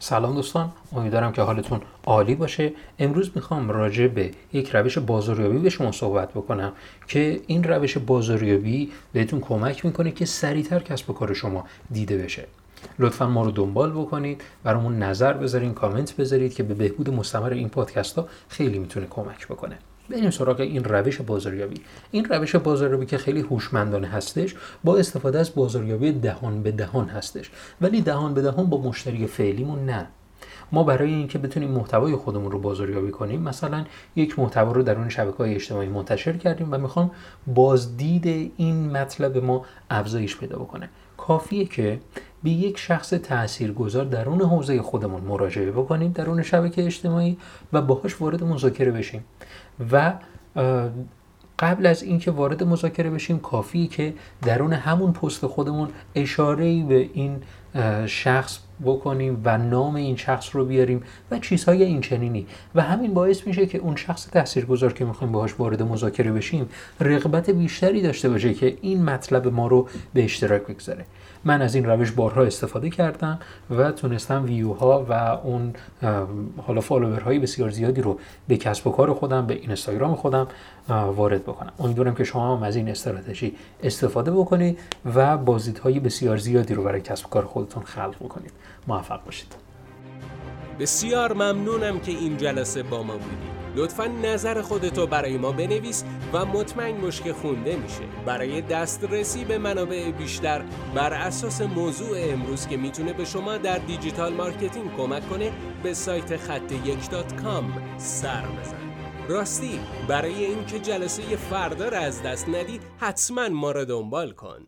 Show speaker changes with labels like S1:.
S1: سلام دوستان امیدوارم که حالتون عالی باشه. امروز می‌خوام راجع به یک روش بازاریابی به شما صحبت بکنم که این روش بازاریابی بهتون کمک می‌کنه که سریعتر کسب و کار شما دیده بشه. لطفا ما رو دنبال بکنید برامون نظر بذارین کامنت بذارید که به بهبود مستمر این پادکست ها خیلی می‌تونه کمک بکنه. بریم سراغ این روش بازاریابی. این روش بازاریابی که خیلی هوشمندانه هستش با استفاده از بازاریابی دهان به دهان هستش. ولی دهان به دهان با مشتری فعلیمون نه. ما برای اینکه بتونیم محتوای خودمون رو بازاریابی کنیم مثلا یک محتوا رو در اون شبکه های اجتماعی منتشر کردیم و می‌خوام بازدید این مطلب ما افزایش پیدا بکنه. کافیه که به یک شخص تاثیرگذار درون حوزه خودمون مراجعه بکنیم درون شبکه اجتماعی و باهاش وارد مذاکره بشیم. و قبل از اینکه وارد مذاکره بشیم کافیه که درون همون پست خودمون اشاره به این شخص بکنیم و نام این شخص رو بیاریم و چیزهای این چنینی و همین باعث میشه که اون شخص تاثیرگذار که می‌خوایم باهاش وارد مذاکره بشیم رغبت بیشتری داشته باشه که این مطلب ما رو به اشتراک بگذاره. من از این روش بارها استفاده کردم و تونستم ویوها و اون حالا فالوورهای بسیار زیادی رو به کسب و کار خودم به اینستاگرام خودم وارد بکنم. امیدوارم که شما هم از این استراتژی استفاده بکنید و بازدیدهای بسیار زیادی رو برای کسب و کار خودتون خلق بکنید موفق باشید.
S2: بسیار ممنونم که این جلسه با ما بودید. لطفا نظر خودتو برای ما بنویس و مطمئن که خونده میشه. برای دسترسی به منابع بیشتر بر اساس موضوع امروز که می‌تونه به شما در digital marketing کمک کنه به سایت خط یک سر بزن. راستی برای اینکه جلسه فردا را از دست ندی حتما ما را دنبال کن.